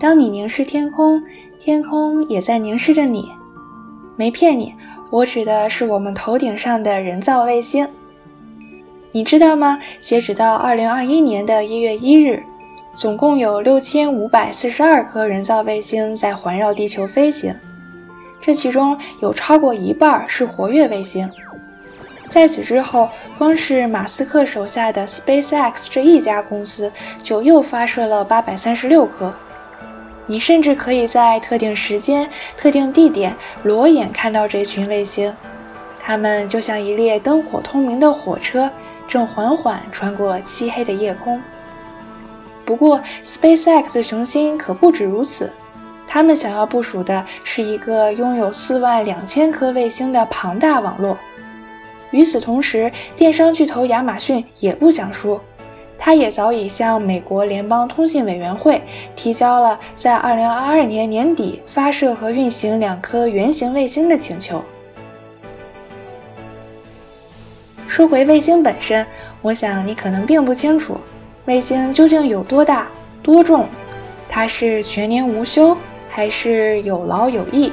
当你凝视天空，天空也在凝视着你。没骗你，我指的是我们头顶上的人造卫星。你知道吗？截止到二零二一年的一月一日，总共有六千五百四十二颗人造卫星在环绕地球飞行，这其中有超过一半是活跃卫星。在此之后，光是马斯克手下的 SpaceX 这一家公司就又发射了八百三十六颗。你甚至可以在特定时间、特定地点裸眼看到这群卫星，它们就像一列灯火通明的火车，正缓缓穿过漆黑的夜空。不过，SpaceX 的雄心可不止如此，他们想要部署的是一个拥有四万两千颗卫星的庞大网络。与此同时，电商巨头亚马逊也不想输，他也早已向美国联邦通信委员会提交了在2022年年底发射和运行两颗圆形卫星的请求。说回卫星本身，我想你可能并不清楚，卫星究竟有多大、多重，它是全年无休还是有劳有逸？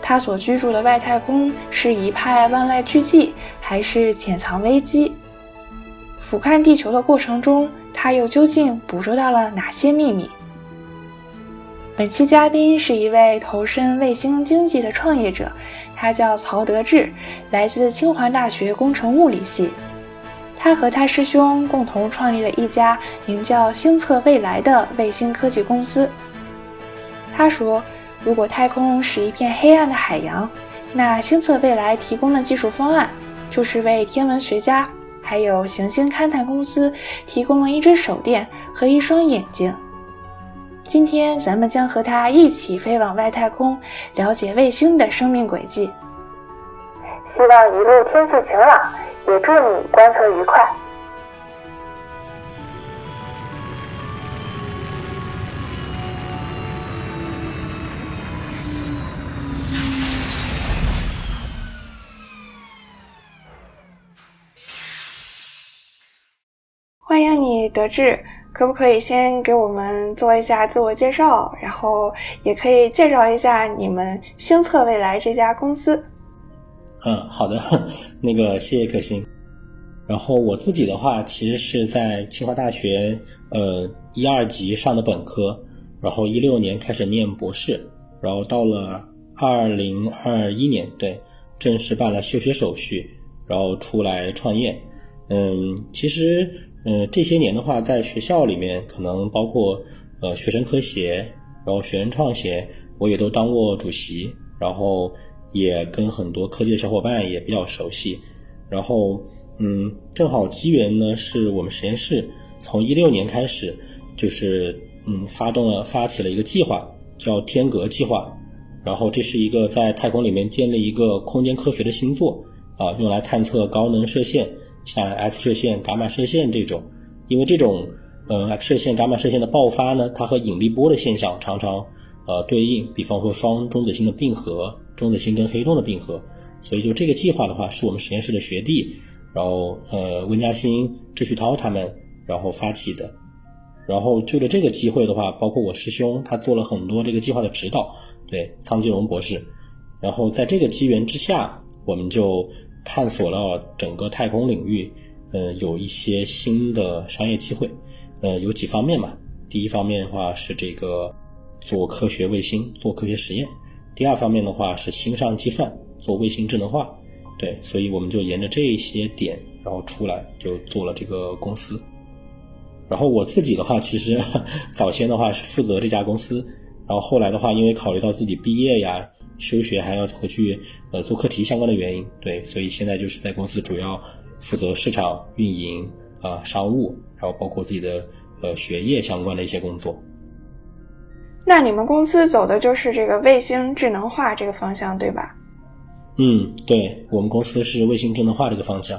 他所居住的外太空是一派万籁俱寂，还是潜藏危机？俯瞰地球的过程中，他又究竟捕捉到了哪些秘密？本期嘉宾是一位投身卫星经济的创业者，他叫曹德志，来自清华大学工程物理系。他和他师兄共同创立了一家名叫“星测未来”的卫星科技公司。他说。如果太空是一片黑暗的海洋，那星测未来提供的技术方案，就是为天文学家还有行星勘探公司提供了一只手电和一双眼睛。今天咱们将和他一起飞往外太空，了解卫星的生命轨迹。希望一路天气晴朗，也祝你观测愉快。欢迎你，德智，可不可以先给我们做一下自我介绍，然后也可以介绍一下你们星测未来这家公司？嗯，好的，那个谢谢可心。然后我自己的话，其实是在清华大学呃一二级上的本科，然后一六年开始念博士，然后到了二零二一年，对，正式办了休学手续，然后出来创业。嗯，其实。嗯，这些年的话，在学校里面，可能包括呃学生科协，然后学生创协，我也都当过主席，然后也跟很多科技的小伙伴也比较熟悉。然后，嗯，正好机缘呢，是我们实验室从一六年开始，就是嗯发动了发起了一个计划，叫天格计划。然后这是一个在太空里面建立一个空间科学的星座啊，用来探测高能射线。像 X 射线、伽马射线这种，因为这种，呃，X 射线、伽马射线的爆发呢，它和引力波的现象常常，呃，对应。比方说双中子星的并合，中子星跟黑洞的并合。所以就这个计划的话，是我们实验室的学弟，然后呃，温嘉欣、智旭涛他们，然后发起的。然后就着这个机会的话，包括我师兄，他做了很多这个计划的指导，对，苍基荣博士。然后在这个机缘之下，我们就。探索了整个太空领域，呃，有一些新的商业机会，呃，有几方面嘛。第一方面的话是这个做科学卫星、做科学实验；第二方面的话是星上计算、做卫星智能化。对，所以我们就沿着这些点，然后出来就做了这个公司。然后我自己的话，其实 早先的话是负责这家公司，然后后来的话，因为考虑到自己毕业呀。休学还要回去，呃，做课题相关的原因，对，所以现在就是在公司主要负责市场运营啊、商务，然后包括自己的呃学业相关的一些工作。那你们公司走的就是这个卫星智能化这个方向，对吧？嗯，对我们公司是卫星智能化这个方向。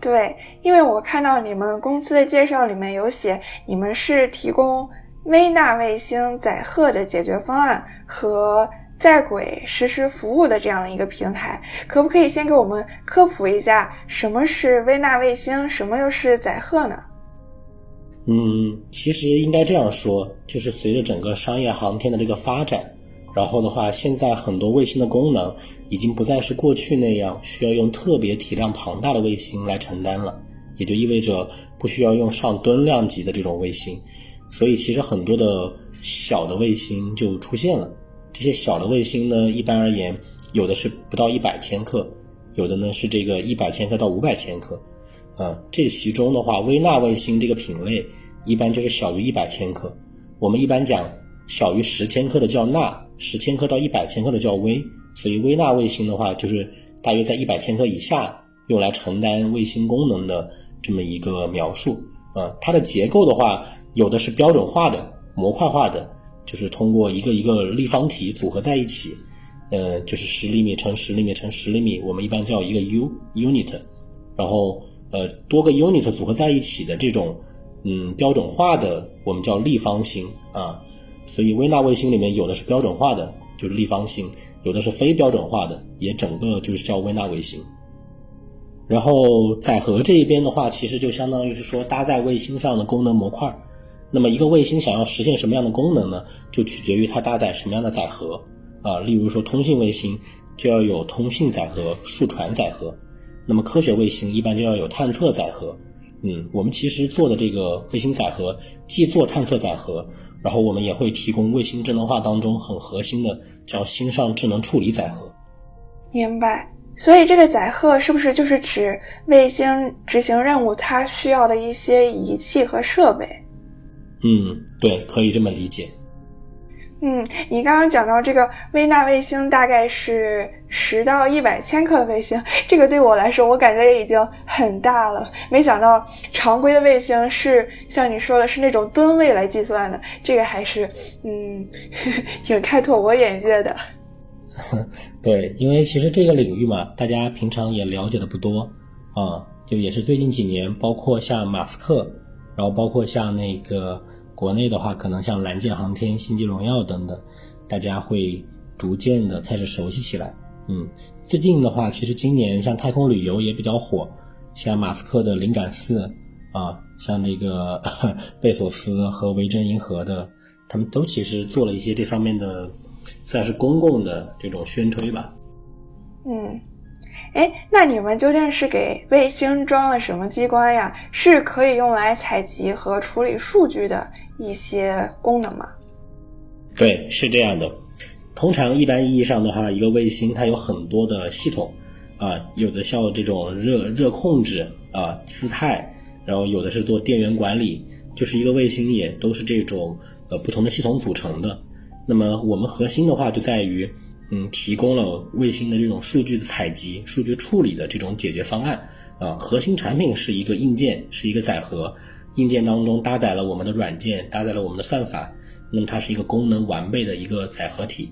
对，因为我看到你们公司的介绍里面有写，你们是提供微纳卫星载荷的解决方案和。在轨实时服务的这样的一个平台，可不可以先给我们科普一下什么是微纳卫星，什么又是载荷呢？嗯，其实应该这样说，就是随着整个商业航天的这个发展，然后的话，现在很多卫星的功能已经不再是过去那样需要用特别体量庞大的卫星来承担了，也就意味着不需要用上吨量级的这种卫星，所以其实很多的小的卫星就出现了。这些小的卫星呢，一般而言，有的是不到一百千克，有的呢是这个一百千克到五百千克。啊，这其中的话，微纳卫星这个品类一般就是小于一百千克。我们一般讲小于十千克的叫纳，十千克到一百千克的叫微。所以微纳卫星的话，就是大约在一百千克以下，用来承担卫星功能的这么一个描述。啊，它的结构的话，有的是标准化的、模块化的，就是通过一个一个立方体组合在一起，呃，就是十厘米乘十厘米乘十厘米，我们一般叫一个 U unit，然后。呃，多个 unit 组合在一起的这种，嗯，标准化的我们叫立方星啊。所以微纳卫星里面有的是标准化的，就是立方星；有的是非标准化的，也整个就是叫微纳卫星。然后载荷这一边的话，其实就相当于是说搭载卫星上的功能模块。那么一个卫星想要实现什么样的功能呢？就取决于它搭载什么样的载荷啊。例如说通信卫星就要有通信载荷、数传载荷。那么科学卫星一般就要有探测载荷，嗯，我们其实做的这个卫星载荷既做探测载荷，然后我们也会提供卫星智能化当中很核心的叫星上智能处理载荷。明白。所以这个载荷是不是就是指卫星执行任务它需要的一些仪器和设备？嗯，对，可以这么理解。嗯，你刚刚讲到这个微纳卫星大概是十到一百千克的卫星，这个对我来说，我感觉也已经很大了。没想到常规的卫星是像你说的，是那种吨位来计算的，这个还是嗯，挺开拓我眼界的。对，因为其实这个领域嘛，大家平常也了解的不多啊，就也是最近几年，包括像马斯克，然后包括像那个。国内的话，可能像蓝箭航天、星际荣耀等等，大家会逐渐的开始熟悉起来。嗯，最近的话，其实今年像太空旅游也比较火，像马斯克的灵感四啊，像这个 贝索斯和维珍银河的，他们都其实做了一些这方面的，算是公共的这种宣推吧。嗯，哎，那你们究竟是给卫星装了什么机关呀？是可以用来采集和处理数据的？一些功能嘛，对，是这样的。通常一般意义上的话，一个卫星它有很多的系统啊，有的像这种热热控制啊、姿态，然后有的是做电源管理，就是一个卫星也都是这种呃不同的系统组成的。那么我们核心的话就在于，嗯，提供了卫星的这种数据的采集、数据处理的这种解决方案啊。核心产品是一个硬件，是一个载荷。硬件当中搭载了我们的软件，搭载了我们的算法，那么它是一个功能完备的一个载荷体。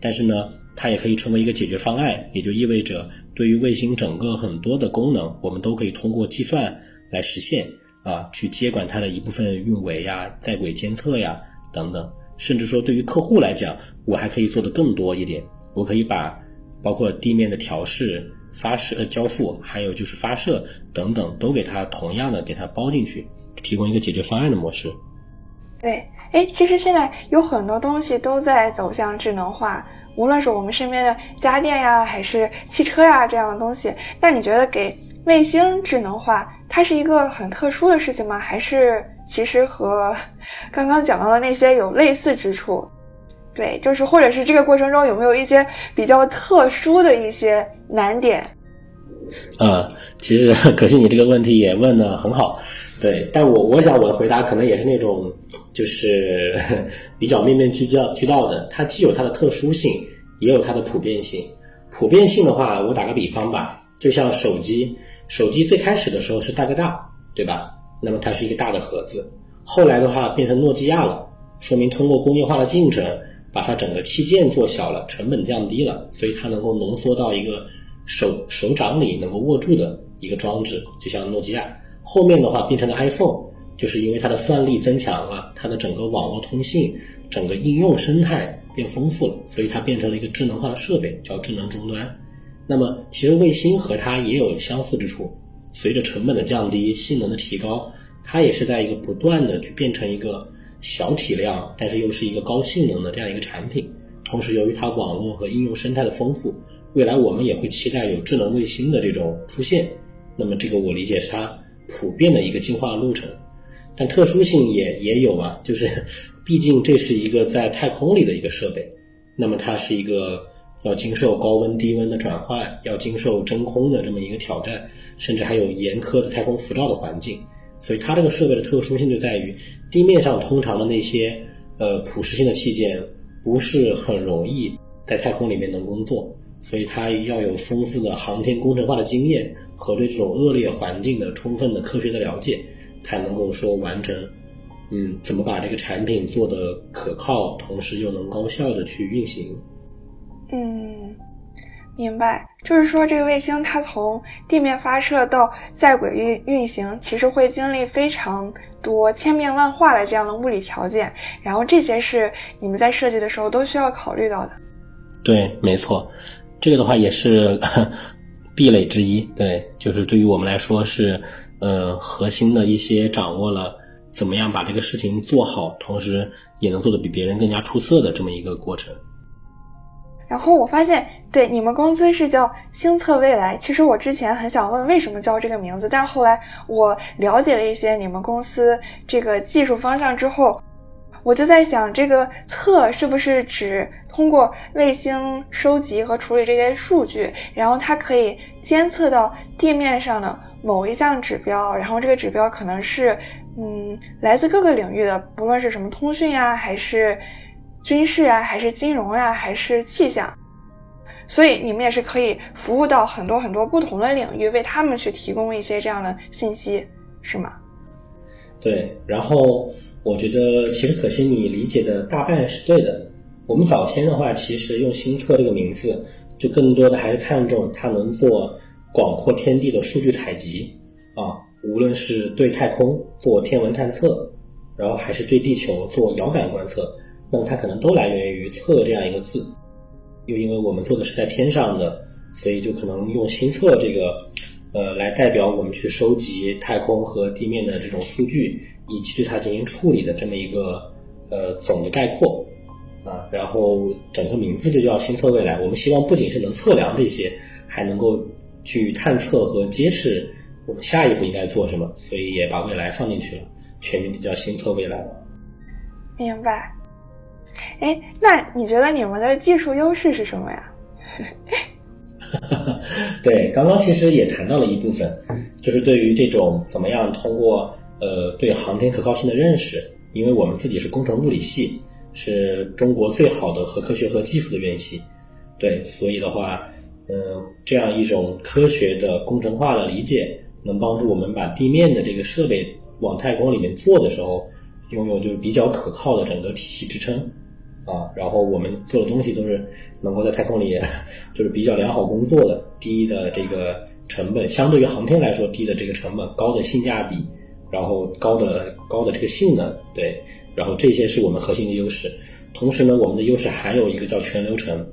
但是呢，它也可以成为一个解决方案，也就意味着对于卫星整个很多的功能，我们都可以通过计算来实现啊，去接管它的一部分运维呀、在轨监测呀等等。甚至说，对于客户来讲，我还可以做的更多一点，我可以把包括地面的调试、发射、呃交付，还有就是发射等等，都给它同样的给它包进去。提供一个解决方案的模式。对，哎，其实现在有很多东西都在走向智能化，无论是我们身边的家电呀，还是汽车呀这样的东西。那你觉得给卫星智能化，它是一个很特殊的事情吗？还是其实和 刚刚讲到的那些有类似之处？对，就是或者是这个过程中有没有一些比较特殊的一些难点？呃，其实 可惜你这个问题也问的很好。对，但我我想我的回答可能也是那种，就是 比较面面俱到俱到的。它既有它的特殊性，也有它的普遍性。普遍性的话，我打个比方吧，就像手机，手机最开始的时候是大哥大，对吧？那么它是一个大的盒子，后来的话变成诺基亚了，说明通过工业化的进程，把它整个器件做小了，成本降低了，所以它能够浓缩到一个手手掌里能够握住的一个装置，就像诺基亚。后面的话变成了 iPhone，就是因为它的算力增强了，它的整个网络通信、整个应用生态变丰富了，所以它变成了一个智能化的设备，叫智能终端。那么其实卫星和它也有相似之处，随着成本的降低、性能的提高，它也是在一个不断的去变成一个小体量，但是又是一个高性能的这样一个产品。同时，由于它网络和应用生态的丰富，未来我们也会期待有智能卫星的这种出现。那么，这个我理解是它普遍的一个进化路程。但特殊性也也有啊，就是毕竟这是一个在太空里的一个设备，那么它是一个要经受高温低温的转换，要经受真空的这么一个挑战，甚至还有严苛的太空辐照的环境。所以它这个设备的特殊性就在于，地面上通常的那些呃普适性的器件不是很容易在太空里面能工作，所以它要有丰富的航天工程化的经验和对这种恶劣环境的充分的科学的了解。才能够说完成，嗯，怎么把这个产品做得可靠，同时又能高效的去运行。嗯，明白，就是说这个卫星它从地面发射到在轨运运行，其实会经历非常多千变万化的这样的物理条件，然后这些是你们在设计的时候都需要考虑到的。对，没错，这个的话也是 壁垒之一。对，就是对于我们来说是。呃，核心的一些掌握了怎么样把这个事情做好，同时也能做得比别人更加出色的这么一个过程。然后我发现，对你们公司是叫星测未来。其实我之前很想问为什么叫这个名字，但后来我了解了一些你们公司这个技术方向之后，我就在想，这个测是不是指通过卫星收集和处理这些数据，然后它可以监测到地面上的。某一项指标，然后这个指标可能是，嗯，来自各个领域的，不论是什么通讯呀，还是军事呀，还是金融呀，还是气象，所以你们也是可以服务到很多很多不同的领域，为他们去提供一些这样的信息，是吗？对，然后我觉得其实可惜你理解的大半是对的。我们早先的话，其实用“新测”这个名字，就更多的还是看重它能做。广阔天地的数据采集啊，无论是对太空做天文探测，然后还是对地球做遥感观测，那么它可能都来源于“测”这样一个字。又因为我们做的是在天上的，所以就可能用“星测”这个呃来代表我们去收集太空和地面的这种数据，以及对它进行处理的这么一个呃总的概括啊。然后整个名字就叫“新测未来”。我们希望不仅是能测量这些，还能够。去探测和揭示我们下一步应该做什么，所以也把未来放进去了，全名就叫新测未来。明白。哎，那你觉得你们的技术优势是什么呀？对，刚刚其实也谈到了一部分，就是对于这种怎么样通过呃对航天可靠性的认识，因为我们自己是工程物理系，是中国最好的核科学和技术的院系，对，所以的话。嗯，这样一种科学的工程化的理解，能帮助我们把地面的这个设备往太空里面做的时候，拥有就是比较可靠的整个体系支撑啊。然后我们做的东西都是能够在太空里 就是比较良好工作的，低的这个成本，相对于航天来说低的这个成本，高的性价比，然后高的高的这个性能，对，然后这些是我们核心的优势。同时呢，我们的优势还有一个叫全流程。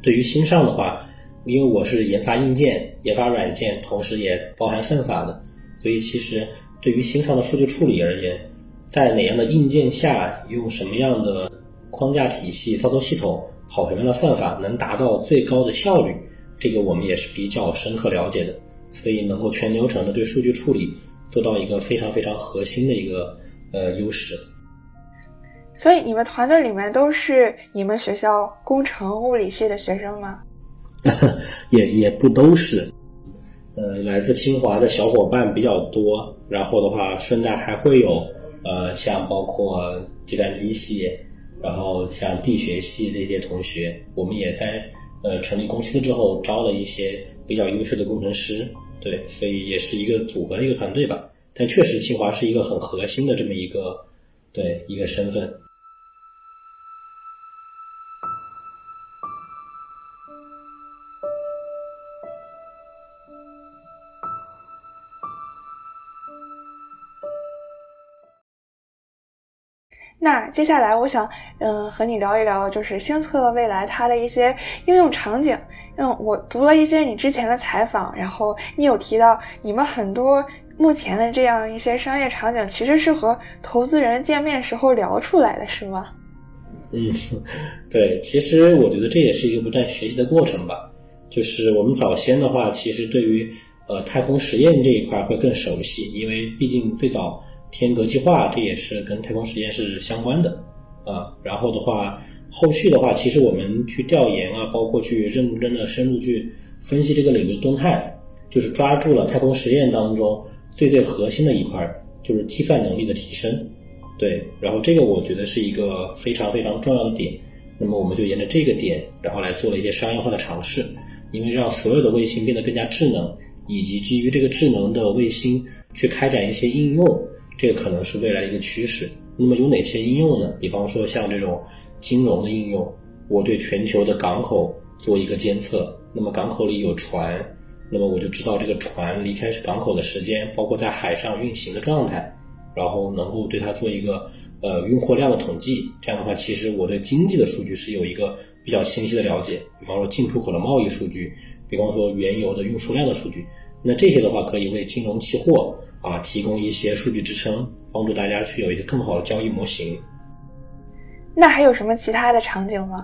对于新上的话，因为我是研发硬件、研发软件，同时也包含算法的，所以其实对于新上的数据处理而言，在哪样的硬件下，用什么样的框架体系、操作系统，跑什么样的算法，能达到最高的效率，这个我们也是比较深刻了解的，所以能够全流程的对数据处理做到一个非常非常核心的一个呃优势。所以你们团队里面都是你们学校工程物理系的学生吗？也也不都是，呃，来自清华的小伙伴比较多。然后的话，顺带还会有呃，像包括计算机系，然后像地学系这些同学。我们也在呃成立公司之后招了一些比较优秀的工程师。对，所以也是一个组合的一个团队吧。但确实，清华是一个很核心的这么一个对一个身份。接下来我想，嗯，和你聊一聊，就是星测未来它的一些应用场景。嗯，我读了一些你之前的采访，然后你有提到你们很多目前的这样一些商业场景，其实是和投资人见面时候聊出来的，是吗？嗯，对，其实我觉得这也是一个不断学习的过程吧。就是我们早先的话，其实对于呃太空实验这一块会更熟悉，因为毕竟最早天格计划这也是跟太空实验是相关的啊。然后的话，后续的话，其实我们去调研啊，包括去认真的深入去分析这个领域的动态，就是抓住了太空实验当中最最核心的一块，就是计算能力的提升。对，然后这个我觉得是一个非常非常重要的点。那么我们就沿着这个点，然后来做了一些商业化的尝试。因为让所有的卫星变得更加智能，以及基于这个智能的卫星去开展一些应用，这个可能是未来的一个趋势。那么有哪些应用呢？比方说像这种金融的应用，我对全球的港口做一个监测，那么港口里有船，那么我就知道这个船离开港口的时间，包括在海上运行的状态。然后能够对它做一个呃运货量的统计，这样的话，其实我对经济的数据是有一个比较清晰的了解。比方说进出口的贸易数据，比方说原油的运输量的数据，那这些的话可以为金融期货啊提供一些数据支撑，帮助大家去有一个更好的交易模型。那还有什么其他的场景吗？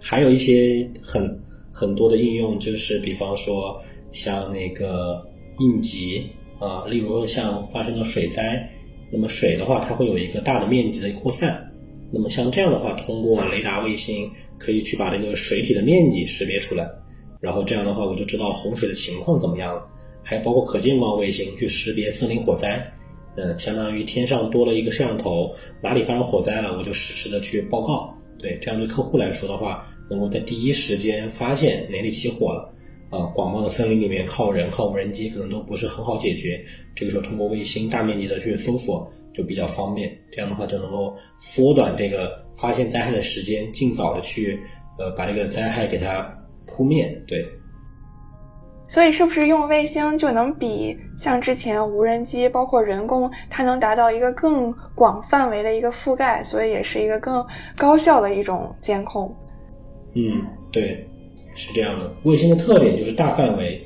还有一些很很多的应用，就是比方说像那个应急。啊，例如像发生了水灾，那么水的话，它会有一个大的面积的扩散。那么像这样的话，通过雷达卫星可以去把这个水体的面积识别出来，然后这样的话，我就知道洪水的情况怎么样了。还有包括可见光卫星去识别森林火灾，嗯，相当于天上多了一个摄像头，哪里发生火灾了，我就实时的去报告。对，这样对客户来说的话，能够在第一时间发现哪里起火了。啊，广袤的森林里面靠人靠无人机可能都不是很好解决。这个时候通过卫星大面积的去搜索就比较方便，这样的话就能够缩短这个发现灾害的时间，尽早的去呃把这个灾害给它扑灭。对。所以是不是用卫星就能比像之前无人机包括人工，它能达到一个更广范围的一个覆盖，所以也是一个更高效的一种监控？嗯，对。是这样的，卫星的特点就是大范围。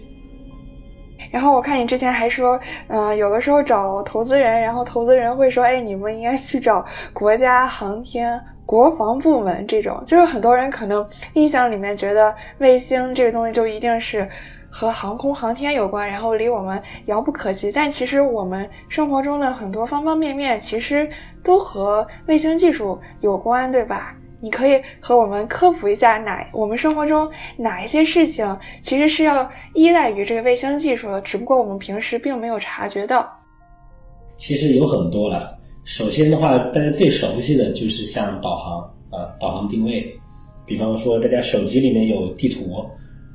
然后我看你之前还说，嗯，有的时候找投资人，然后投资人会说，哎，你们应该去找国家航天国防部门这种。就是很多人可能印象里面觉得卫星这个东西就一定是和航空航天有关，然后离我们遥不可及。但其实我们生活中的很多方方面面，其实都和卫星技术有关，对吧？你可以和我们科普一下，哪我们生活中哪一些事情其实是要依赖于这个卫星技术的，只不过我们平时并没有察觉到。其实有很多了。首先的话，大家最熟悉的就是像导航啊，导航定位。比方说，大家手机里面有地图，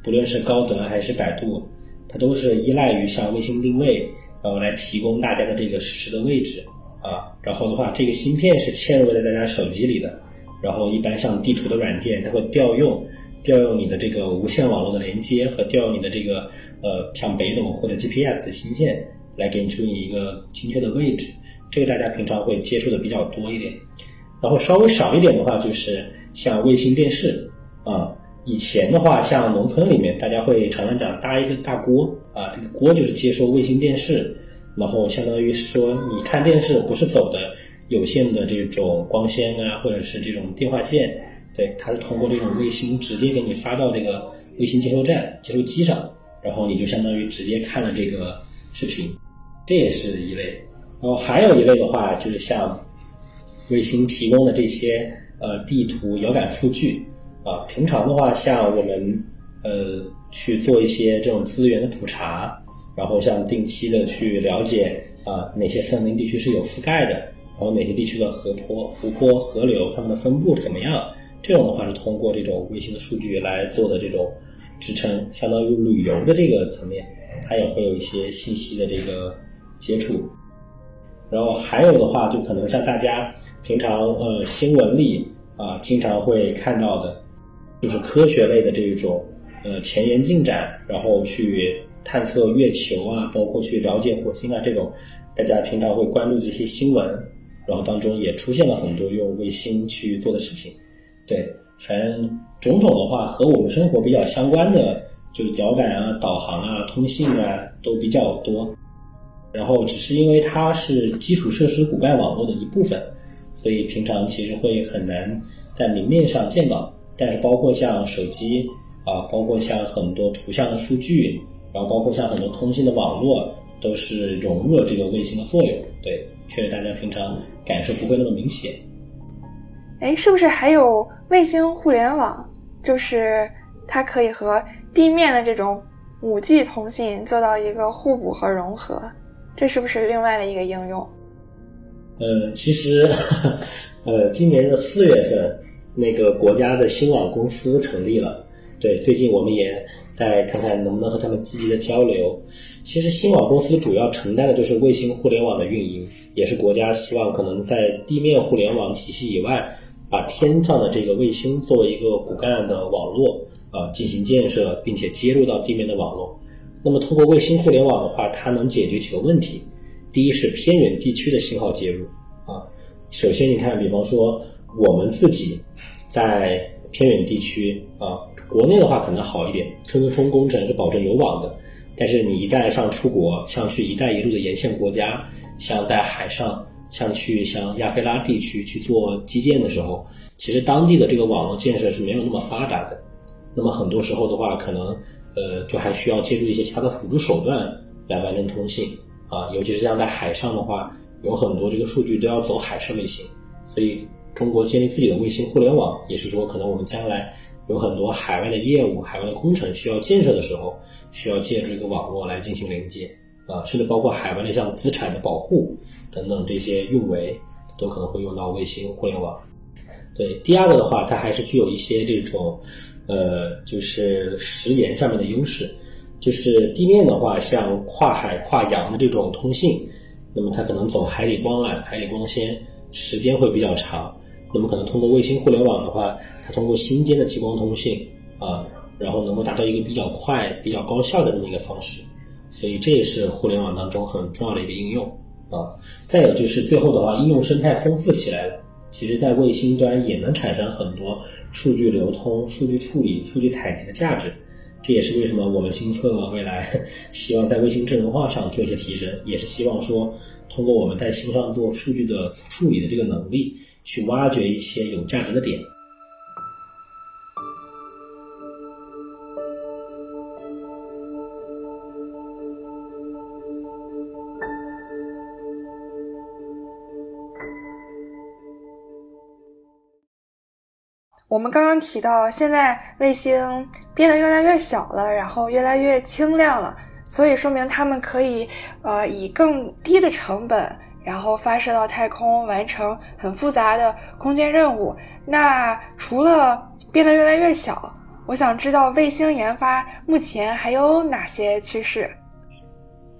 不论是高德还是百度，它都是依赖于像卫星定位，然后来提供大家的这个实时的位置啊。然后的话，这个芯片是嵌入在大家手机里的。然后一般像地图的软件，它会调用调用你的这个无线网络的连接和调用你的这个呃像北斗或者 GPS 的芯片来给你出你一个精确的位置。这个大家平常会接触的比较多一点。然后稍微少一点的话，就是像卫星电视啊。以前的话，像农村里面，大家会常常讲搭一个大锅啊，这个锅就是接收卫星电视，然后相当于是说你看电视不是走的。有线的这种光纤啊，或者是这种电话线，对，它是通过这种卫星直接给你发到这个卫星接收站、接收机上，然后你就相当于直接看了这个视频，这也是一类。然后还有一类的话，就是像卫星提供的这些呃地图、遥感数据啊，平常的话，像我们呃去做一些这种资源的普查，然后像定期的去了解啊哪些森林地区是有覆盖的。然后哪些地区的河坡、湖泊、河流，它们的分布怎么样？这种的话是通过这种卫星的数据来做的这种支撑，相当于旅游的这个层面，它也会有一些信息的这个接触。然后还有的话，就可能像大家平常呃新闻里啊经常会看到的，就是科学类的这种呃前沿进展，然后去探测月球啊，包括去了解火星啊这种，大家平常会关注的一些新闻。然后当中也出现了很多用卫星去做的事情，对，反正种种的话和我们生活比较相关的，就是遥感啊、导航啊、通信啊都比较多。然后只是因为它是基础设施骨干网络的一部分，所以平常其实会很难在明面上见到。但是包括像手机啊，包括像很多图像的数据，然后包括像很多通信的网络，都是融入了这个卫星的作用。对，确实大家平常感受不会那么明显。哎，是不是还有卫星互联网？就是它可以和地面的这种五 G 通信做到一个互补和融合，这是不是另外的一个应用？呃，其实，呃，今年的四月份，那个国家的新网公司成立了。对，最近我们也在看看能不能和他们积极的交流。其实新网公司主要承担的就是卫星互联网的运营，也是国家希望可能在地面互联网体系以外。把天上的这个卫星作为一个骨干的网络啊进行建设，并且接入到地面的网络。那么通过卫星互联网的话，它能解决几个问题。第一是偏远地区的信号接入啊。首先你看，比方说我们自己在偏远地区啊，国内的话可能好一点，村村通工程是保证有网的。但是你一旦像出国，像去“一带一路”的沿线国家，像在海上。像去像亚非拉地区去做基建的时候，其实当地的这个网络建设是没有那么发达的。那么很多时候的话，可能呃就还需要借助一些其他的辅助手段来完成通信啊。尤其是像在海上的话，有很多这个数据都要走海事卫星，所以中国建立自己的卫星互联网，也是说可能我们将来有很多海外的业务、海外的工程需要建设的时候，需要借助一个网络来进行连接。啊，甚至包括海外的像资产的保护等等这些运维，都可能会用到卫星互联网。对，第二个的话，它还是具有一些这种，呃，就是时延上面的优势。就是地面的话，像跨海跨洋的这种通信，那么它可能走海底光缆、海底光纤，时间会比较长。那么可能通过卫星互联网的话，它通过星间的激光通信啊，然后能够达到一个比较快、比较高效的这么一个方式。所以这也是互联网当中很重要的一个应用啊。再有就是最后的话，应用生态丰富起来了。其实，在卫星端也能产生很多数据流通、数据处理、数据采集的价值。这也是为什么我们新策未来 希望在卫星智能化上做一些提升，也是希望说通过我们在星上做数据的处理的这个能力，去挖掘一些有价值的点。我们刚刚提到，现在卫星变得越来越小了，然后越来越轻量了，所以说明它们可以，呃，以更低的成本，然后发射到太空，完成很复杂的空间任务。那除了变得越来越小，我想知道卫星研发目前还有哪些趋势？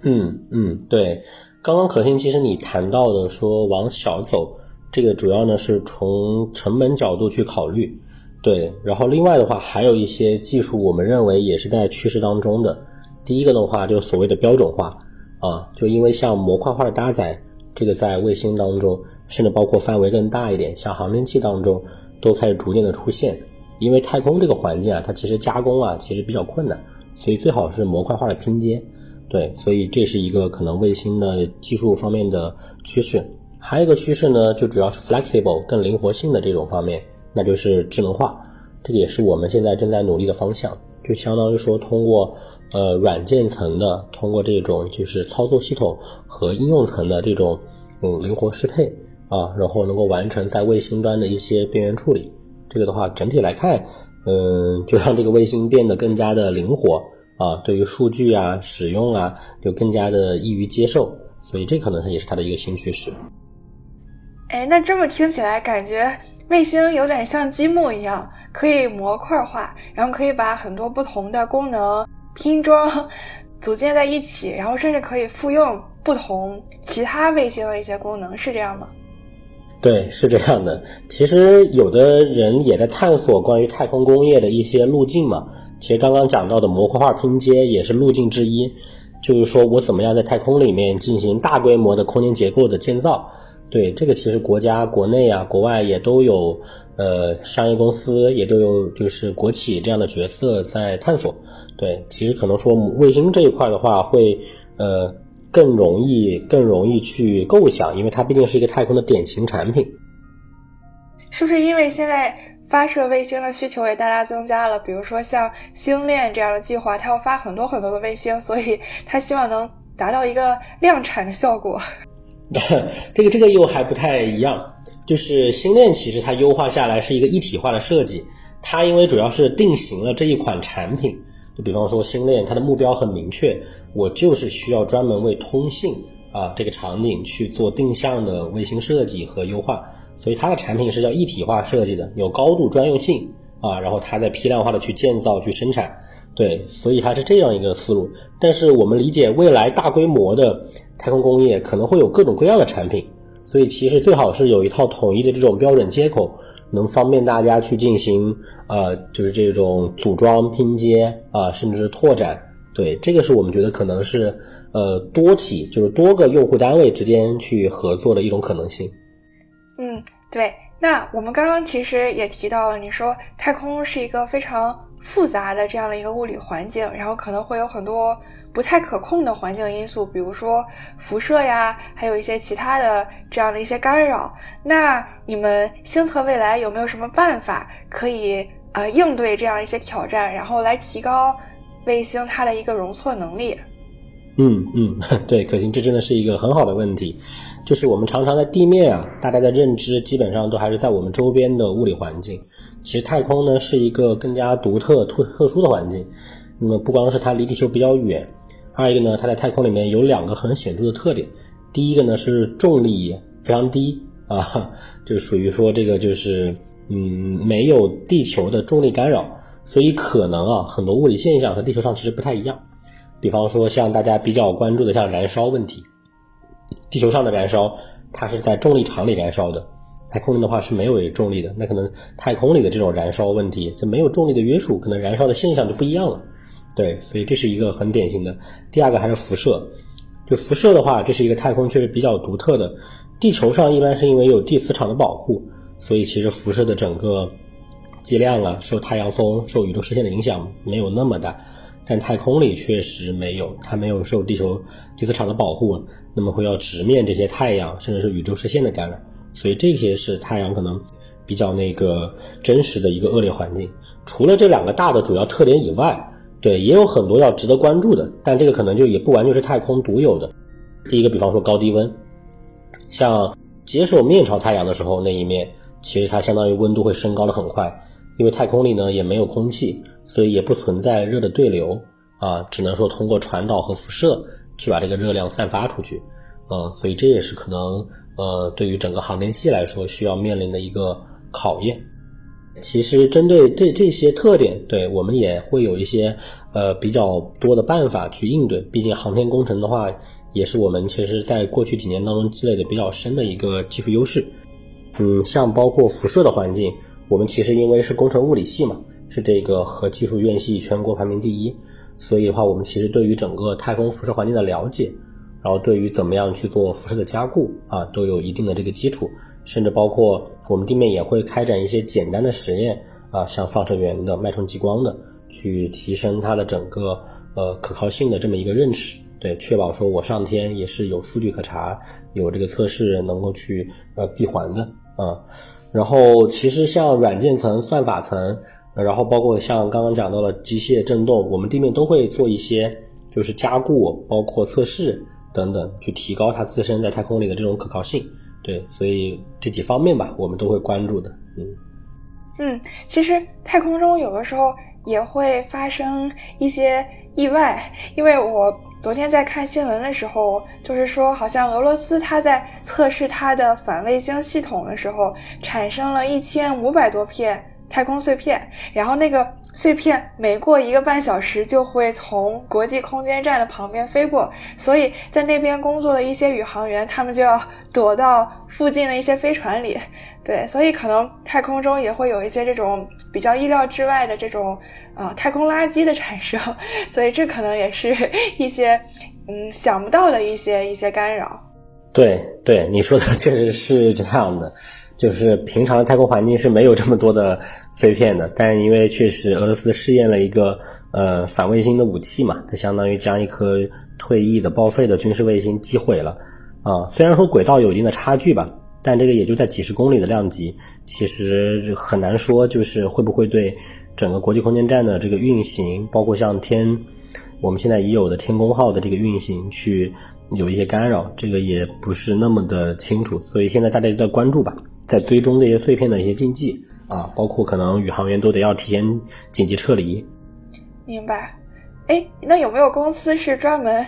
嗯嗯，对，刚刚可心，其实你谈到的说往小走。这个主要呢是从成本角度去考虑，对，然后另外的话还有一些技术，我们认为也是在趋势当中的。第一个的话就是所谓的标准化啊，就因为像模块化的搭载，这个在卫星当中，甚至包括范围更大一点，像航天器当中都开始逐渐的出现。因为太空这个环境啊，它其实加工啊其实比较困难，所以最好是模块化的拼接。对，所以这是一个可能卫星的技术方面的趋势。还有一个趋势呢，就主要是 flexible 更灵活性的这种方面，那就是智能化，这个也是我们现在正在努力的方向。就相当于说，通过呃软件层的，通过这种就是操作系统和应用层的这种嗯灵活适配啊，然后能够完成在卫星端的一些边缘处理。这个的话，整体来看，嗯，就让这个卫星变得更加的灵活啊，对于数据啊使用啊，就更加的易于接受。所以这可能它也是它的一个新趋势。哎，那这么听起来，感觉卫星有点像积木一样，可以模块化，然后可以把很多不同的功能拼装、组建在一起，然后甚至可以复用不同其他卫星的一些功能，是这样吗？对，是这样的。其实有的人也在探索关于太空工业的一些路径嘛。其实刚刚讲到的模块化拼接也是路径之一，就是说我怎么样在太空里面进行大规模的空间结构的建造。对这个，其实国家国内啊、国外也都有，呃，商业公司也都有，就是国企这样的角色在探索。对，其实可能说卫星这一块的话，会呃更容易更容易去构想，因为它毕竟是一个太空的典型产品。是不是因为现在发射卫星的需求也大大增加了？比如说像星链这样的计划，它要发很多很多的卫星，所以它希望能达到一个量产的效果。这个这个又还不太一样，就是星链其实它优化下来是一个一体化的设计，它因为主要是定型了这一款产品，就比方说星链，它的目标很明确，我就是需要专门为通信啊这个场景去做定向的卫星设计和优化。所以它的产品是叫一体化设计的，有高度专用性啊，然后它在批量化的去建造、去生产，对，所以它是这样一个思路。但是我们理解未来大规模的太空工业可能会有各种各样的产品，所以其实最好是有一套统一的这种标准接口，能方便大家去进行呃，就是这种组装拼接啊，甚至是拓展。对，这个是我们觉得可能是呃多体，就是多个用户单位之间去合作的一种可能性。嗯，对。那我们刚刚其实也提到了，你说太空是一个非常复杂的这样的一个物理环境，然后可能会有很多不太可控的环境因素，比如说辐射呀，还有一些其他的这样的一些干扰。那你们星测未来有没有什么办法可以呃应对这样一些挑战，然后来提高卫星它的一个容错能力？嗯嗯，对，可行，这真的是一个很好的问题。就是我们常常在地面啊，大家的认知基本上都还是在我们周边的物理环境。其实太空呢是一个更加独特、特特殊的环境。那么不光是它离地球比较远，二一个呢，它在太空里面有两个很显著的特点。第一个呢是重力非常低啊，就属于说这个就是嗯没有地球的重力干扰，所以可能啊很多物理现象和地球上其实不太一样。比方说像大家比较关注的像燃烧问题。地球上的燃烧，它是在重力场里燃烧的；太空里的话是没有重力的。那可能太空里的这种燃烧问题，就没有重力的约束，可能燃烧的现象就不一样了。对，所以这是一个很典型的。第二个还是辐射，就辐射的话，这是一个太空确实比较独特的。地球上一般是因为有地磁场的保护，所以其实辐射的整个剂量啊，受太阳风、受宇宙射线的影响没有那么大。但太空里确实没有，它没有受地球地磁场的保护，那么会要直面这些太阳甚至是宇宙射线的干扰，所以这些是太阳可能比较那个真实的一个恶劣环境。除了这两个大的主要特点以外，对也有很多要值得关注的，但这个可能就也不完全是太空独有的。第一个，比方说高低温，像接受面朝太阳的时候那一面，其实它相当于温度会升高的很快。因为太空里呢也没有空气，所以也不存在热的对流啊，只能说通过传导和辐射去把这个热量散发出去，嗯，所以这也是可能呃对于整个航天器来说需要面临的一个考验。其实针对这这些特点，对我们也会有一些呃比较多的办法去应对。毕竟航天工程的话，也是我们其实在过去几年当中积累的比较深的一个技术优势。嗯，像包括辐射的环境。我们其实因为是工程物理系嘛，是这个核技术院系全国排名第一，所以的话，我们其实对于整个太空辐射环境的了解，然后对于怎么样去做辐射的加固啊，都有一定的这个基础，甚至包括我们地面也会开展一些简单的实验啊，像放射源的、脉冲激光的，去提升它的整个呃可靠性的这么一个认识，对，确保说我上天也是有数据可查，有这个测试能够去呃闭环的啊。然后其实像软件层、算法层，然后包括像刚刚讲到的机械振动，我们地面都会做一些就是加固，包括测试等等，去提高它自身在太空里的这种可靠性。对，所以这几方面吧，我们都会关注的。嗯嗯，其实太空中有的时候也会发生一些意外，因为我。昨天在看新闻的时候，就是说，好像俄罗斯它在测试它的反卫星系统的时候，产生了一千五百多片太空碎片，然后那个。碎片每过一个半小时就会从国际空间站的旁边飞过，所以在那边工作的一些宇航员，他们就要躲到附近的一些飞船里。对，所以可能太空中也会有一些这种比较意料之外的这种啊太空垃圾的产生，所以这可能也是一些嗯想不到的一些一些干扰。对对，你说的确实是这样的。就是平常的太空环境是没有这么多的碎片的，但因为确实俄罗斯试验了一个呃反卫星的武器嘛，它相当于将一颗退役的报废的军事卫星击毁了啊。虽然说轨道有一定的差距吧，但这个也就在几十公里的量级，其实很难说就是会不会对整个国际空间站的这个运行，包括像天。我们现在已有的天宫号的这个运行去有一些干扰，这个也不是那么的清楚，所以现在大家都在关注吧，在追踪这些碎片的一些禁忌啊，包括可能宇航员都得要提前紧急撤离。明白。哎，那有没有公司是专门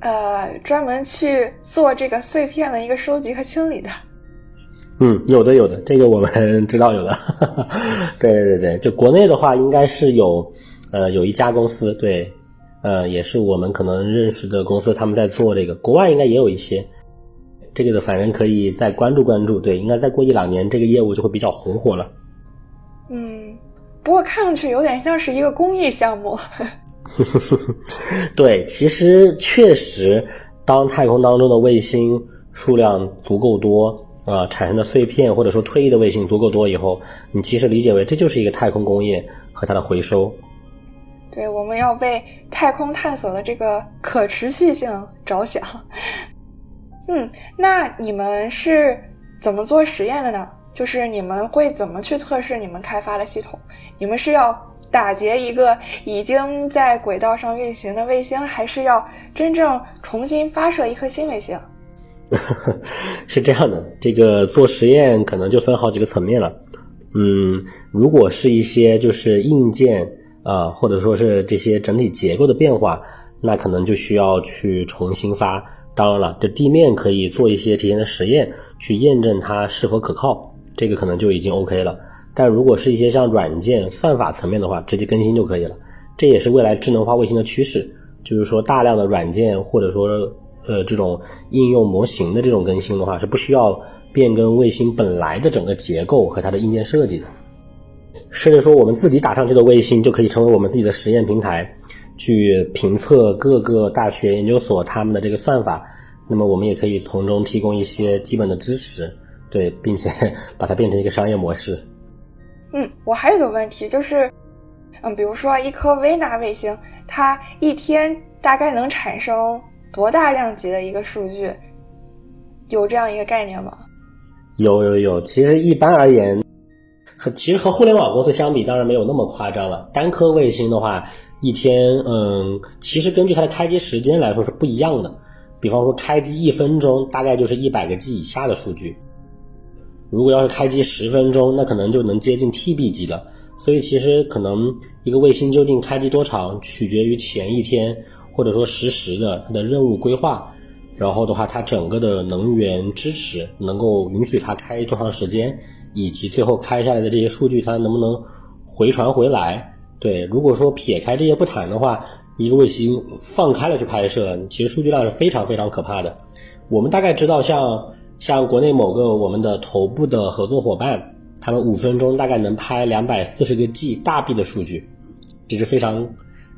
呃专门去做这个碎片的一个收集和清理的？嗯，有的有的，这个我们 知道有的。对对对，就国内的话，应该是有呃有一家公司对。呃，也是我们可能认识的公司，他们在做这个，国外应该也有一些，这个的，反正可以再关注关注。对，应该再过一两年，这个业务就会比较红火了。嗯，不过看上去有点像是一个公益项目。对，其实确实，当太空当中的卫星数量足够多啊，产生的碎片或者说退役的卫星足够多以后，你其实理解为这就是一个太空工业和它的回收。对，我们要为太空探索的这个可持续性着想。嗯，那你们是怎么做实验的呢？就是你们会怎么去测试你们开发的系统？你们是要打劫一个已经在轨道上运行的卫星，还是要真正重新发射一颗新卫星？是这样的，这个做实验可能就分好几个层面了。嗯，如果是一些就是硬件。啊，或者说是这些整体结构的变化，那可能就需要去重新发。当然了，这地面可以做一些提前的实验，去验证它是否可靠，这个可能就已经 OK 了。但如果是一些像软件、算法层面的话，直接更新就可以了。这也是未来智能化卫星的趋势，就是说大量的软件或者说呃这种应用模型的这种更新的话，是不需要变更卫星本来的整个结构和它的硬件设计的。甚至说，我们自己打上去的卫星就可以成为我们自己的实验平台，去评测各个大学研究所他们的这个算法。那么，我们也可以从中提供一些基本的支持，对，并且 把它变成一个商业模式。嗯，我还有个问题就是，嗯，比如说一颗微纳卫星，它一天大概能产生多大量级的一个数据？有这样一个概念吗？有有有，其实一般而言。和其实和互联网公司相比，当然没有那么夸张了。单颗卫星的话，一天，嗯，其实根据它的开机时间来说是不一样的。比方说，开机一分钟，大概就是一百个 G 以下的数据；如果要是开机十分钟，那可能就能接近 TB 级了。所以，其实可能一个卫星究竟开机多长，取决于前一天或者说实时的它的任务规划，然后的话，它整个的能源支持能够允许它开多长时间。以及最后开下来的这些数据，它能不能回传回来？对，如果说撇开这些不谈的话，一个卫星放开了去拍摄，其实数据量是非常非常可怕的。我们大概知道，像像国内某个我们的头部的合作伙伴，他们五分钟大概能拍两百四十个 G 大 B 的数据，这是非常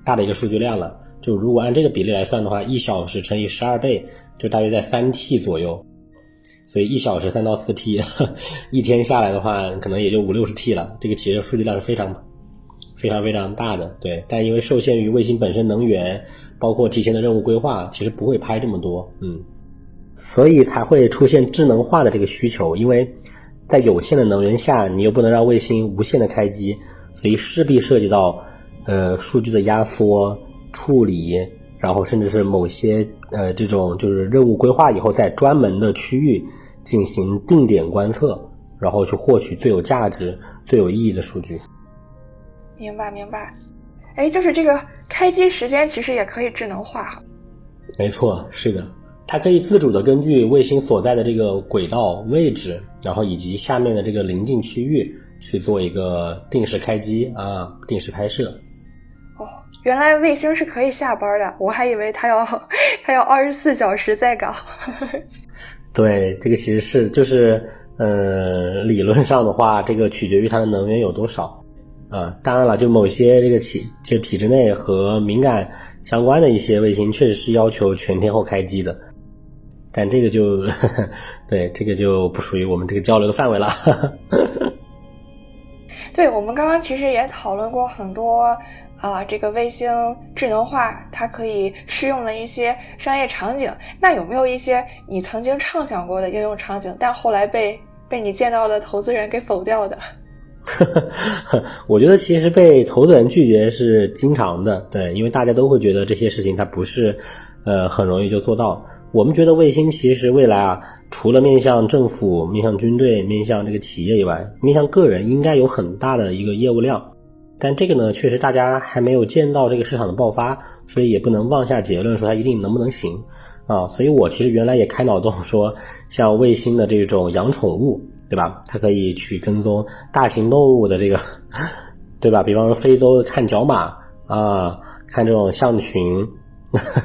大的一个数据量了。就如果按这个比例来算的话，一小时乘以十二倍，就大约在三 T 左右。所以一小时三到四 T，一天下来的话，可能也就五六十 T 了。这个其实数据量是非常、非常非常大的。对，但因为受限于卫星本身能源，包括提前的任务规划，其实不会拍这么多。嗯，所以才会出现智能化的这个需求。因为在有限的能源下，你又不能让卫星无限的开机，所以势必涉及到呃数据的压缩、处理。然后甚至是某些呃这种就是任务规划以后，在专门的区域进行定点观测，然后去获取最有价值、最有意义的数据。明白明白，哎，就是这个开机时间其实也可以智能化。没错，是的，它可以自主的根据卫星所在的这个轨道位置，然后以及下面的这个临近区域去做一个定时开机啊，定时拍摄。哦原来卫星是可以下班的，我还以为它要它要二十四小时在岗。对，这个其实是就是，呃，理论上的话，这个取决于它的能源有多少啊。当然了，就某些这个体就体制内和敏感相关的一些卫星，确实是要求全天候开机的。但这个就 对这个就不属于我们这个交流的范围了。对我们刚刚其实也讨论过很多啊，这个卫星智能化它可以适用的一些商业场景。那有没有一些你曾经畅想过的应用场景，但后来被被你见到的投资人给否掉的？我觉得其实被投资人拒绝是经常的，对，因为大家都会觉得这些事情它不是，呃，很容易就做到。我们觉得卫星其实未来啊，除了面向政府、面向军队、面向这个企业以外，面向个人应该有很大的一个业务量。但这个呢，确实大家还没有见到这个市场的爆发，所以也不能妄下结论说它一定能不能行啊。所以我其实原来也开脑洞说，像卫星的这种养宠物。对吧？它可以去跟踪大型动物的这个，对吧？比方说非洲看角马啊，看这种象群，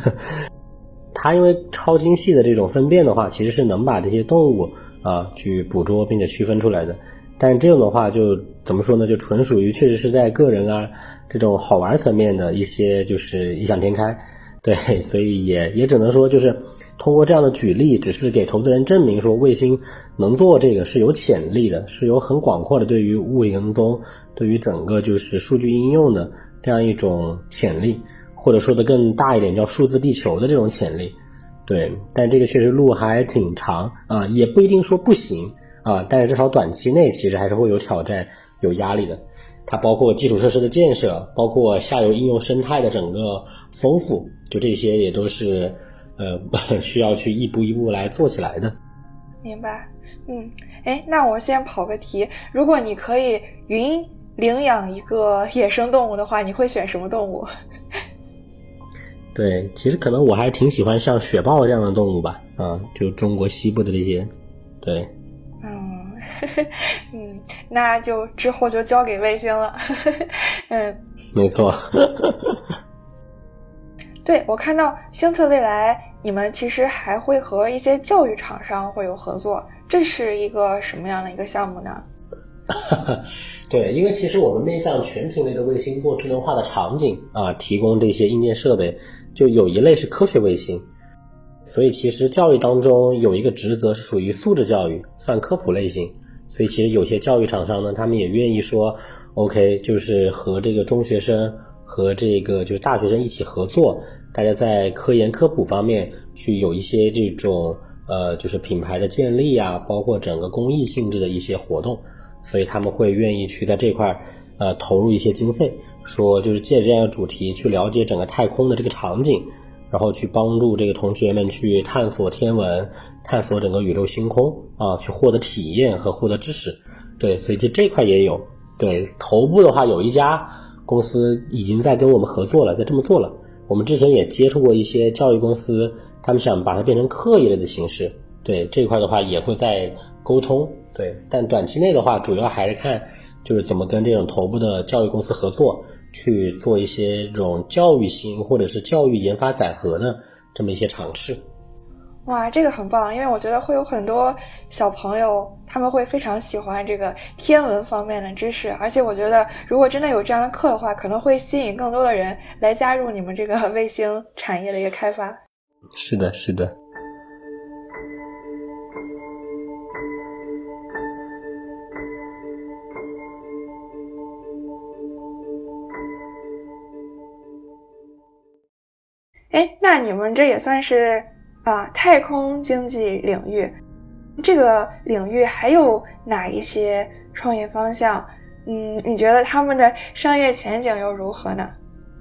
它因为超精细的这种分辨的话，其实是能把这些动物啊去捕捉并且区分出来的。但这种的话，就怎么说呢？就纯属于确实是在个人啊这种好玩层面的一些就是异想天开。对，所以也也只能说，就是通过这样的举例，只是给投资人证明说，卫星能做这个是有潜力的，是有很广阔的对于物理跟踪、对于整个就是数据应用的这样一种潜力，或者说的更大一点叫数字地球的这种潜力。对，但这个确实路还挺长啊，也不一定说不行啊，但是至少短期内其实还是会有挑战、有压力的。它包括基础设施的建设，包括下游应用生态的整个丰富，就这些也都是，呃，需要去一步一步来做起来的。明白，嗯，哎，那我先跑个题，如果你可以云领养一个野生动物的话，你会选什么动物？对，其实可能我还挺喜欢像雪豹这样的动物吧，啊，就中国西部的这些，对。嗯，那就之后就交给卫星了。嗯，没错。对我看到星测未来，你们其实还会和一些教育厂商会有合作，这是一个什么样的一个项目呢？对，因为其实我们面向全品类的卫星做智能化的场景啊，提供这些硬件设备，就有一类是科学卫星。所以其实教育当中有一个职责是属于素质教育，算科普类型。所以其实有些教育厂商呢，他们也愿意说，OK，就是和这个中学生和这个就是大学生一起合作，大家在科研科普方面去有一些这种呃，就是品牌的建立啊，包括整个公益性质的一些活动。所以他们会愿意去在这块呃投入一些经费，说就是借这样的主题去了解整个太空的这个场景。然后去帮助这个同学们去探索天文，探索整个宇宙星空啊，去获得体验和获得知识。对，所以这这块也有。对，头部的话有一家公司已经在跟我们合作了，在这么做了。我们之前也接触过一些教育公司，他们想把它变成课一类的形式。对，这块的话也会在沟通。对，但短期内的话，主要还是看就是怎么跟这种头部的教育公司合作。去做一些这种教育型或者是教育研发载荷的这么一些尝试。哇，这个很棒，因为我觉得会有很多小朋友他们会非常喜欢这个天文方面的知识，而且我觉得如果真的有这样的课的话，可能会吸引更多的人来加入你们这个卫星产业的一个开发。是的，是的。哎，那你们这也算是啊太空经济领域，这个领域还有哪一些创业方向？嗯，你觉得他们的商业前景又如何呢？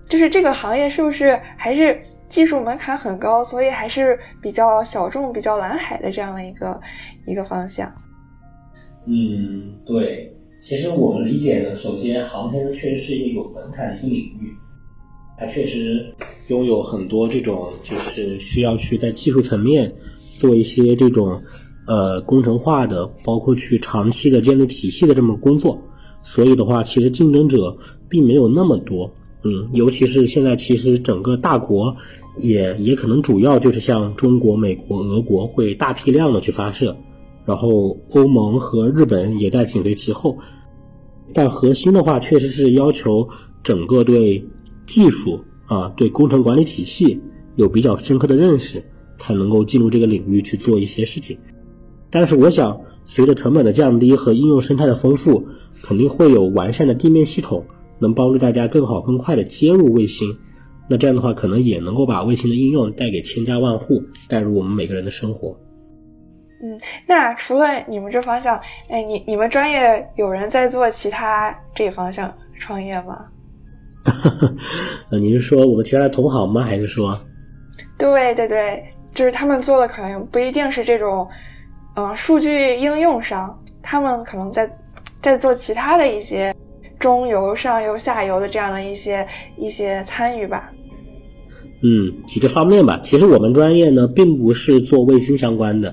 就是这个行业是不是还是技术门槛很高，所以还是比较小众、比较蓝海的这样的一个一个方向？嗯，对，其实我们理解的，首先航天确实是一个有门槛的一个领域。它确实拥有很多这种，就是需要去在技术层面做一些这种呃工程化的，包括去长期的建立体系的这么工作。所以的话，其实竞争者并没有那么多。嗯，尤其是现在，其实整个大国也也可能主要就是像中国、美国、俄国会大批量的去发射，然后欧盟和日本也在紧随其后。但核心的话，确实是要求整个对。技术啊，对工程管理体系有比较深刻的认识，才能够进入这个领域去做一些事情。但是我想，随着成本的降低和应用生态的丰富，肯定会有完善的地面系统，能帮助大家更好、更快的接入卫星。那这样的话，可能也能够把卫星的应用带给千家万户，带入我们每个人的生活。嗯，那除了你们这方向，哎，你你们专业有人在做其他这方向创业吗？呃，你是说我们其他的同行吗？还是说？对对对，就是他们做的可能不一定是这种。嗯，数据应用上，他们可能在在做其他的一些中游、上游、下游的这样的一些一些参与吧。嗯，几个方面吧。其实我们专业呢，并不是做卫星相关的，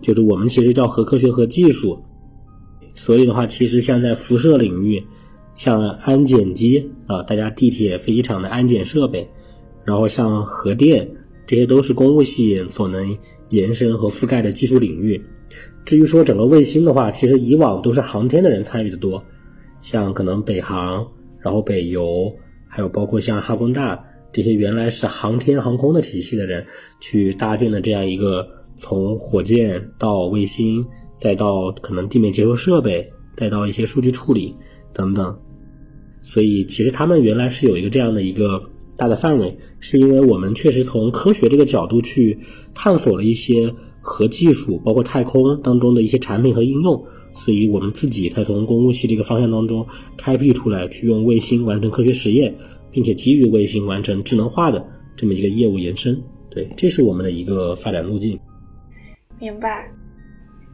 就是我们其实叫核科学和技术。所以的话，其实像在辐射领域，像安检机啊，大家地铁、飞机场的安检设备，然后像核电，这些都是公务系所能。延伸和覆盖的技术领域。至于说整个卫星的话，其实以往都是航天的人参与的多，像可能北航，然后北邮，还有包括像哈工大这些原来是航天航空的体系的人去搭建的这样一个从火箭到卫星，再到可能地面接收设备，再到一些数据处理等等。所以其实他们原来是有一个这样的一个。大的范围，是因为我们确实从科学这个角度去探索了一些核技术，包括太空当中的一些产品和应用，所以我们自己才从公务系这个方向当中开辟出来，去用卫星完成科学实验，并且基于卫星完成智能化的这么一个业务延伸。对，这是我们的一个发展路径。明白。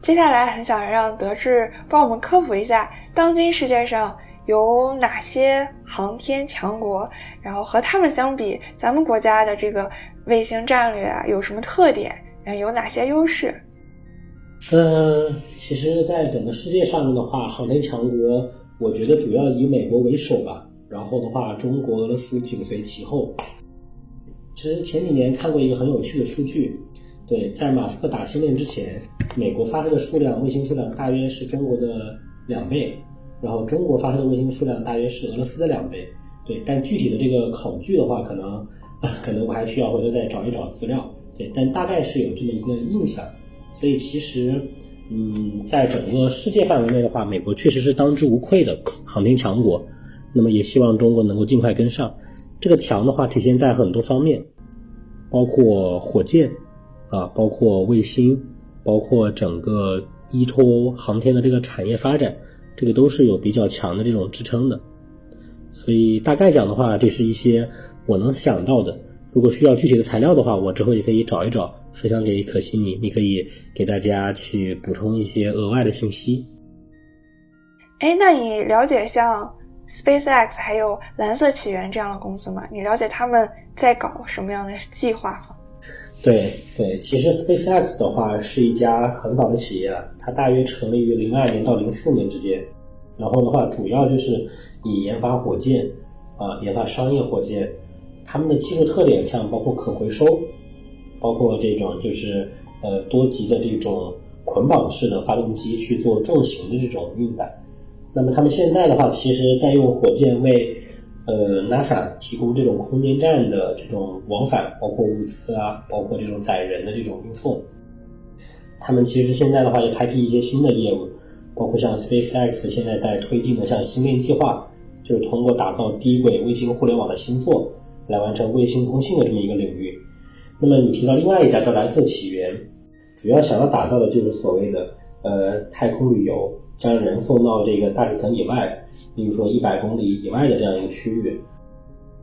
接下来很想让德智帮我们科普一下，当今世界上。有哪些航天强国？然后和他们相比，咱们国家的这个卫星战略啊，有什么特点？嗯，有哪些优势？嗯，其实，在整个世界上的话，航天强国，我觉得主要以美国为首吧。然后的话，中国、俄罗斯紧随其后。其实前几年看过一个很有趣的数据，对，在马斯克打星链之前，美国发射的数量，卫星数量大约是中国的两倍。然后中国发射的卫星数量大约是俄罗斯的两倍，对，但具体的这个考据的话，可能 可能我还需要回头再找一找资料，对，但大概是有这么一个印象。所以其实，嗯，在整个世界范围内的话，美国确实是当之无愧的航天强国。那么也希望中国能够尽快跟上。这个强的话，体现在很多方面，包括火箭啊，包括卫星，包括整个依托航天的这个产业发展。这个都是有比较强的这种支撑的，所以大概讲的话，这是一些我能想到的。如果需要具体的材料的话，我之后也可以找一找，分享给可惜你，你可以给大家去补充一些额外的信息。哎，那你了解像 SpaceX 还有蓝色起源这样的公司吗？你了解他们在搞什么样的计划吗？对对，其实 SpaceX 的话是一家很早的企业了，它大约成立于零二年到零四年之间。然后的话，主要就是以研发火箭，啊，研发商业火箭。他们的技术特点像包括可回收，包括这种就是呃多级的这种捆绑式的发动机去做重型的这种运载。那么他们现在的话，其实在用火箭为。呃，NASA 提供这种空间站的这种往返，包括物资啊，包括这种载人的这种运送。他们其实现在的话，也开辟一些新的业务，包括像 SpaceX 现在在推进的像星链计划，就是通过打造低轨卫星互联网的星座，来完成卫星通信的这么一个领域。那么你提到另外一家叫蓝色起源，主要想要打造的就是所谓的呃太空旅游。将人送到这个大气层以外，比如说一百公里以外的这样一个区域，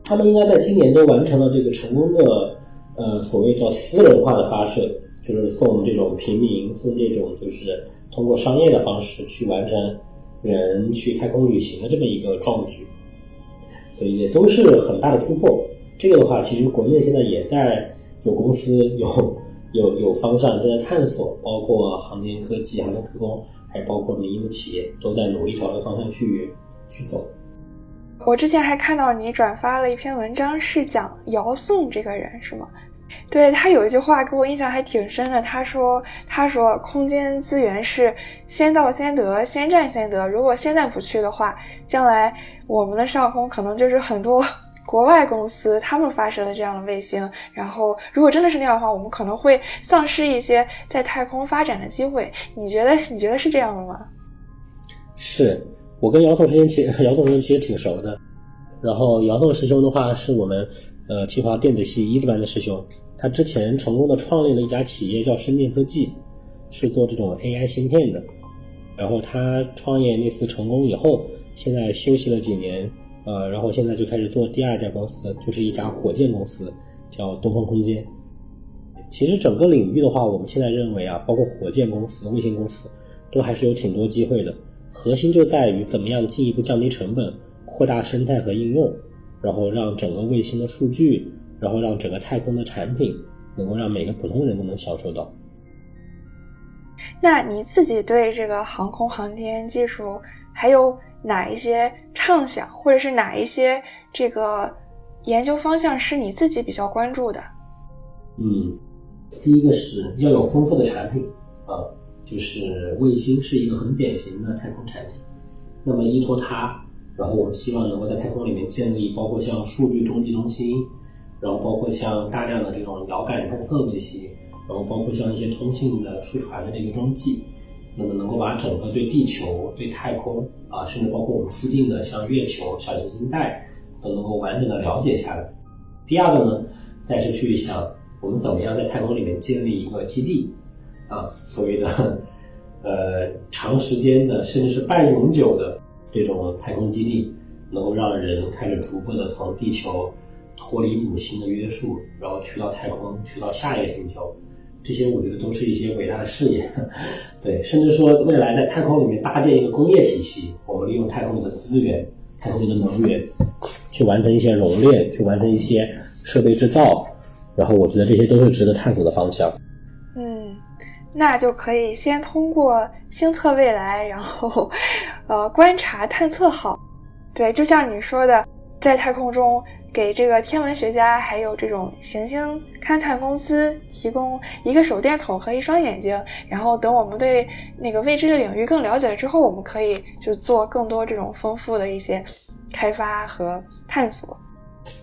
他们应该在今年都完成了这个成功的，呃，所谓叫私人化的发射，就是送这种平民，送这种就是通过商业的方式去完成人去太空旅行的这么一个壮举，所以也都是很大的突破。这个的话，其实国内现在也在有公司有有有方向正在探索，包括航天科技、航天科工。包括民营企业都在努力朝这个方向去去走。我之前还看到你转发了一篇文章，是讲姚宋这个人，是吗？对他有一句话给我印象还挺深的，他说：“他说空间资源是先到先得，先占先得。如果现在不去的话，将来我们的上空可能就是很多国外公司他们发射了这样的卫星，然后如果真的是那样的话，我们可能会丧失一些在太空发展的机会。你觉得你觉得是这样的吗？是我跟姚总师兄其实姚总师兄其实挺熟的，然后姚总师兄的话是我们呃清华电子系一字班的师兄，他之前成功的创立了一家企业叫深电科技，是做这种 AI 芯片的。然后他创业那次成功以后，现在休息了几年，呃，然后现在就开始做第二家公司，就是一家火箭公司，叫东方空间。其实整个领域的话，我们现在认为啊，包括火箭公司、卫星公司，都还是有挺多机会的。核心就在于怎么样进一步降低成本，扩大生态和应用，然后让整个卫星的数据，然后让整个太空的产品，能够让每个普通人都能享受到。那你自己对这个航空航天技术还有哪一些畅想，或者是哪一些这个研究方向是你自己比较关注的？嗯，第一个是要有丰富的产品啊，就是卫星是一个很典型的太空产品。那么依托它，然后我们希望能够在太空里面建立包括像数据中继中心，然后包括像大量的这种遥感探测卫星。然后包括像一些通信的数传的这个中继，那么能够把整个对地球、对太空啊，甚至包括我们附近的像月球、小行星带，都能够完整的了解下来。第二个呢，再是去想我们怎么样在太空里面建立一个基地啊，所谓的呃长时间的甚至是半永久的这种太空基地，能够让人开始逐步的从地球脱离母星的约束，然后去到太空，去到下一个星球。这些我觉得都是一些伟大的事业，对，甚至说未来在太空里面搭建一个工业体系，我们利用太空里的资源、太空里的能源，去完成一些熔炼，去完成一些设备制造，然后我觉得这些都是值得探索的方向。嗯，那就可以先通过星测未来，然后 呃观察探测好，对，就像你说的，在太空中。给这个天文学家还有这种行星勘探公司提供一个手电筒和一双眼睛，然后等我们对那个未知的领域更了解了之后，我们可以就做更多这种丰富的一些开发和探索。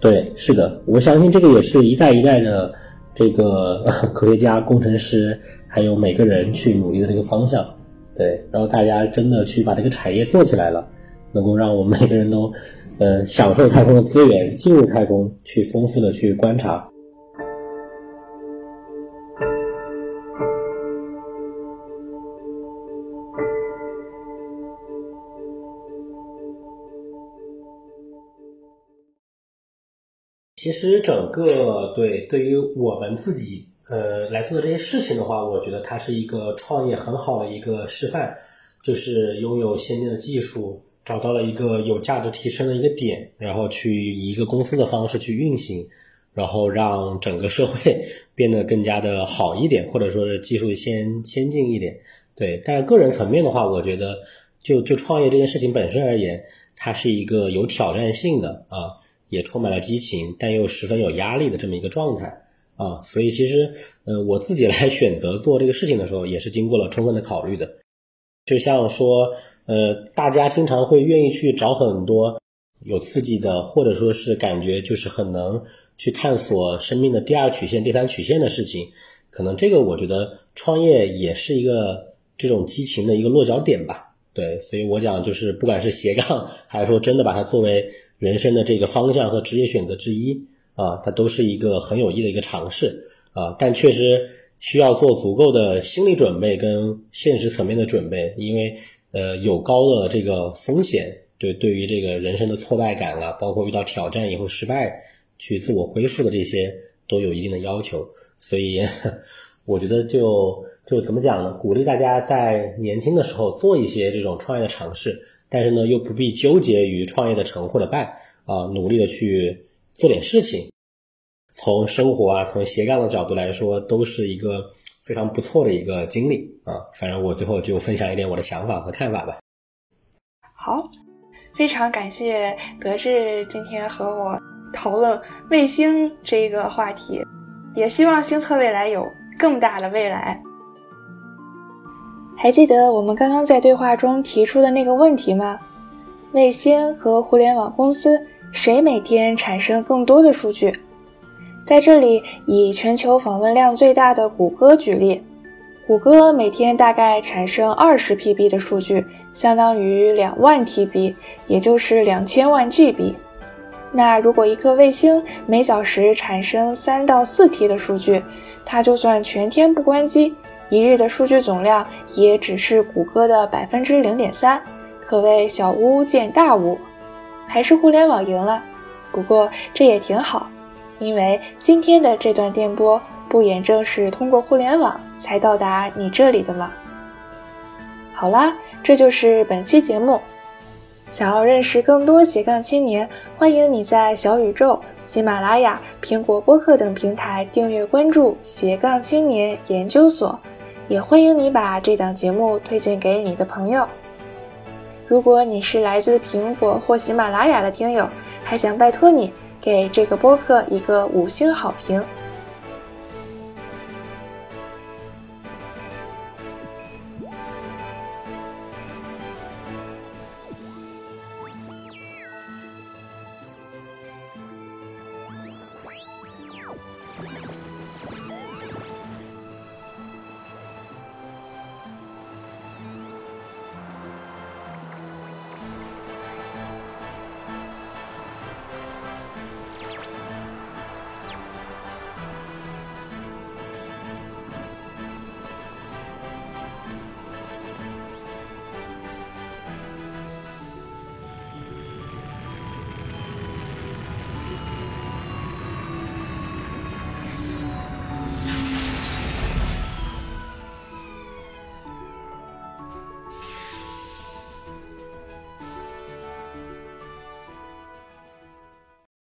对，是的，我相信这个也是一代一代的这个科学家、工程师还有每个人去努力的这个方向。对，然后大家真的去把这个产业做起来了，能够让我们每个人都。呃，享受太空的资源，进入太空去丰富的去观察。其实，整个对对于我们自己呃来做的这些事情的话，我觉得它是一个创业很好的一个示范，就是拥有先进的技术。找到了一个有价值提升的一个点，然后去以一个公司的方式去运行，然后让整个社会变得更加的好一点，或者说是技术先先进一点。对，但个人层面的话，我觉得就就创业这件事情本身而言，它是一个有挑战性的啊，也充满了激情，但又十分有压力的这么一个状态啊。所以其实，呃，我自己来选择做这个事情的时候，也是经过了充分的考虑的。就像说。呃，大家经常会愿意去找很多有刺激的，或者说是感觉就是很能去探索生命的第二曲线、第三曲线的事情。可能这个我觉得创业也是一个这种激情的一个落脚点吧。对，所以我讲就是，不管是斜杠，还是说真的把它作为人生的这个方向和职业选择之一啊，它都是一个很有益的一个尝试啊。但确实需要做足够的心理准备跟现实层面的准备，因为。呃，有高的这个风险，对对于这个人生的挫败感啊，包括遇到挑战以后失败，去自我恢复的这些，都有一定的要求。所以，我觉得就就怎么讲呢？鼓励大家在年轻的时候做一些这种创业的尝试，但是呢，又不必纠结于创业的成或者败啊，努力的去做点事情。从生活啊，从斜杠的角度来说，都是一个。非常不错的一个经历啊！反正我最后就分享一点我的想法和看法吧。好，非常感谢德智今天和我讨论卫星这个话题，也希望星测未来有更大的未来。还记得我们刚刚在对话中提出的那个问题吗？卫星和互联网公司谁每天产生更多的数据？在这里，以全球访问量最大的谷歌举例，谷歌每天大概产生二十 PB 的数据，相当于两万 TB，也就是两千万 GB。那如果一颗卫星每小时产生三到四 T 的数据，它就算全天不关机，一日的数据总量也只是谷歌的百分之零点三，可谓小巫见大巫，还是互联网赢了。不过这也挺好，因为今天的这段电波不也正是通过互联网才到达你这里的吗？好啦，这就是本期节目。想要认识更多斜杠青年，欢迎你在小宇宙、喜马拉雅、苹果播客等平台订阅关注斜杠青年研究所，也欢迎你把这档节目推荐给你的朋友。如果你是来自苹果或喜马拉雅的听友，还想拜托你给这个播客一个五星好评。